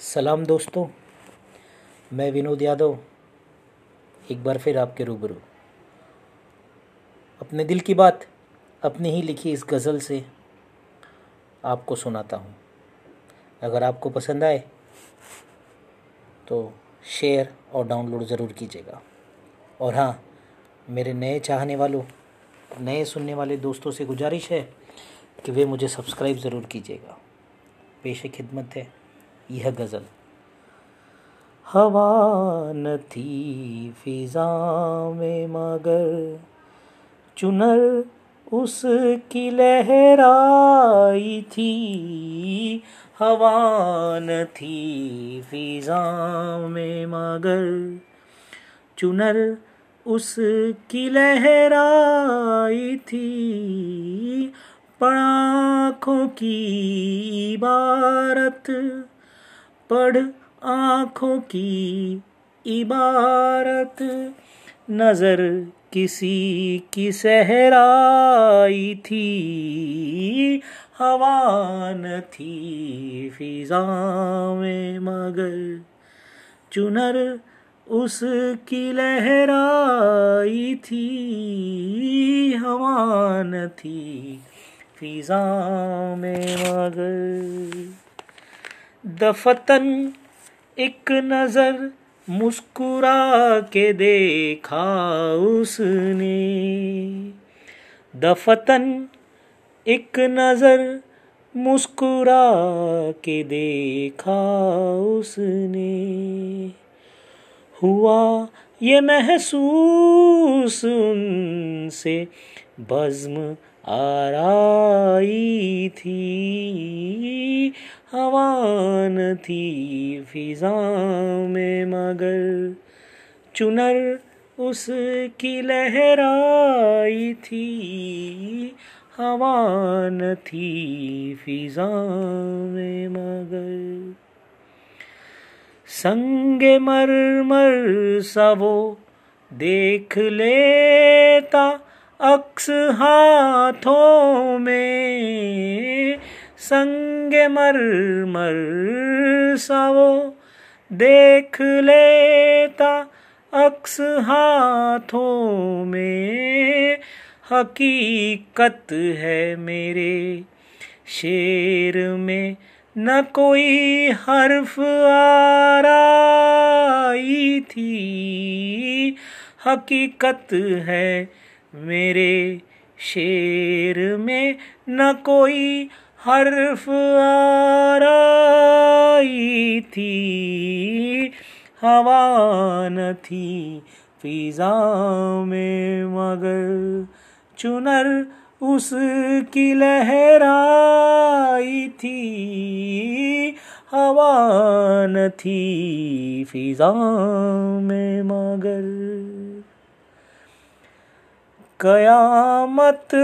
सलाम दोस्तों, मैं विनोद यादव, एक बार फिर आपके रूबरू। अपने दिल की बात अपनी ही लिखी इस गज़ल से आपको सुनाता हूँ। अगर आपको पसंद आए तो शेयर और डाउनलोड ज़रूर कीजिएगा। और हाँ मेरे नए चाहने वालों, नए सुनने वाले दोस्तों से गुजारिश है कि वे मुझे सब्सक्राइब ज़रूर कीजिएगा। पेश खिदमत है। यह गज़ल। हवा न थी फिजा में मगर चुनर उसकी लहराई थी। हवा न थी फिजा में मगर चुनर उसकी लहराई थी। पड़ाखों की इबारत पढ़ आँखों की इबारत। नज़र किसी की सहराई थी, हवा न थी फिजा में मगर चुनर उसकी लहराई थी, हवा न थी फिजा में मगर। दफतन एक नज़र मुस्कुरा के देखा उसने। दफतन एक नज़र मुस्कुरा के देखा उसने। हुआ ये महसूस उनसे बज्म आराई थी, हवान थी फिजा में मगर। चुनर उसकी लहराई थी, हवान थी फिजा में मगर। संगे मरमर सा वो देख लेता अक्स हाथों में संग मरमर सा वो देख लेता अक्स हाथों में, हकीकत है मेरे शेर में। न कोई हर्फ आराई थी, हकीकत है मेरे शेर में न कोई हर्फ आराई थी। हवा न थी फिजा में, मगर चुनर उसकी लहराई थी। हवा न थी फिजा में, मगर कयामत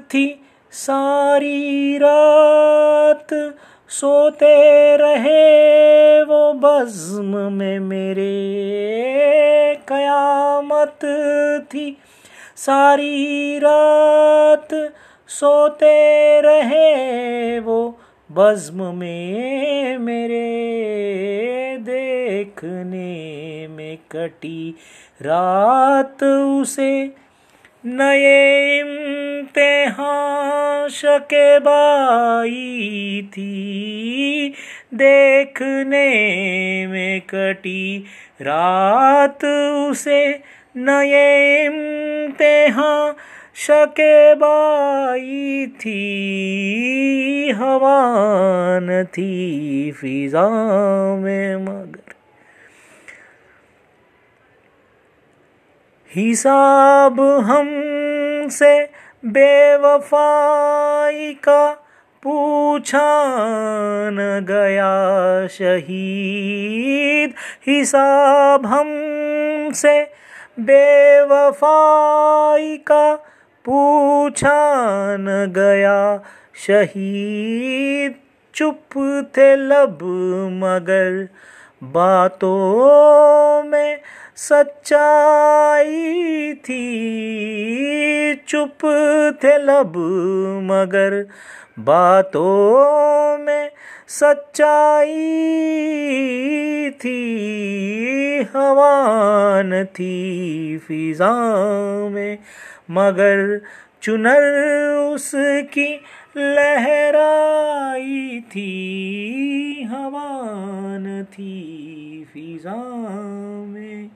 थी सारी रात। सोते रहे वो बज्म में मेरे। कयामत थी सारी रात। सोते रहे वो बज्म में मेरे। देखने में कटी रात उसे नए इम्तिहान शकेबाई थी। देखने में कटी रात उसे। नए इम्तिहान शकेबाई थी। हवान थी फिजा में मगर हिसाब हमसे बेवफाई का पूछा न गया शहीद। हिसाब हमसे बेवफाई का पूछा न गया शहीद। चुप थे लब मगर बातों में सच्चाई थी। चुप थे लब मगर बातों में सच्चाई थी। हवान थी फिजा में मगर चुनर उसकी लहराई थी हवान थी फिजा में।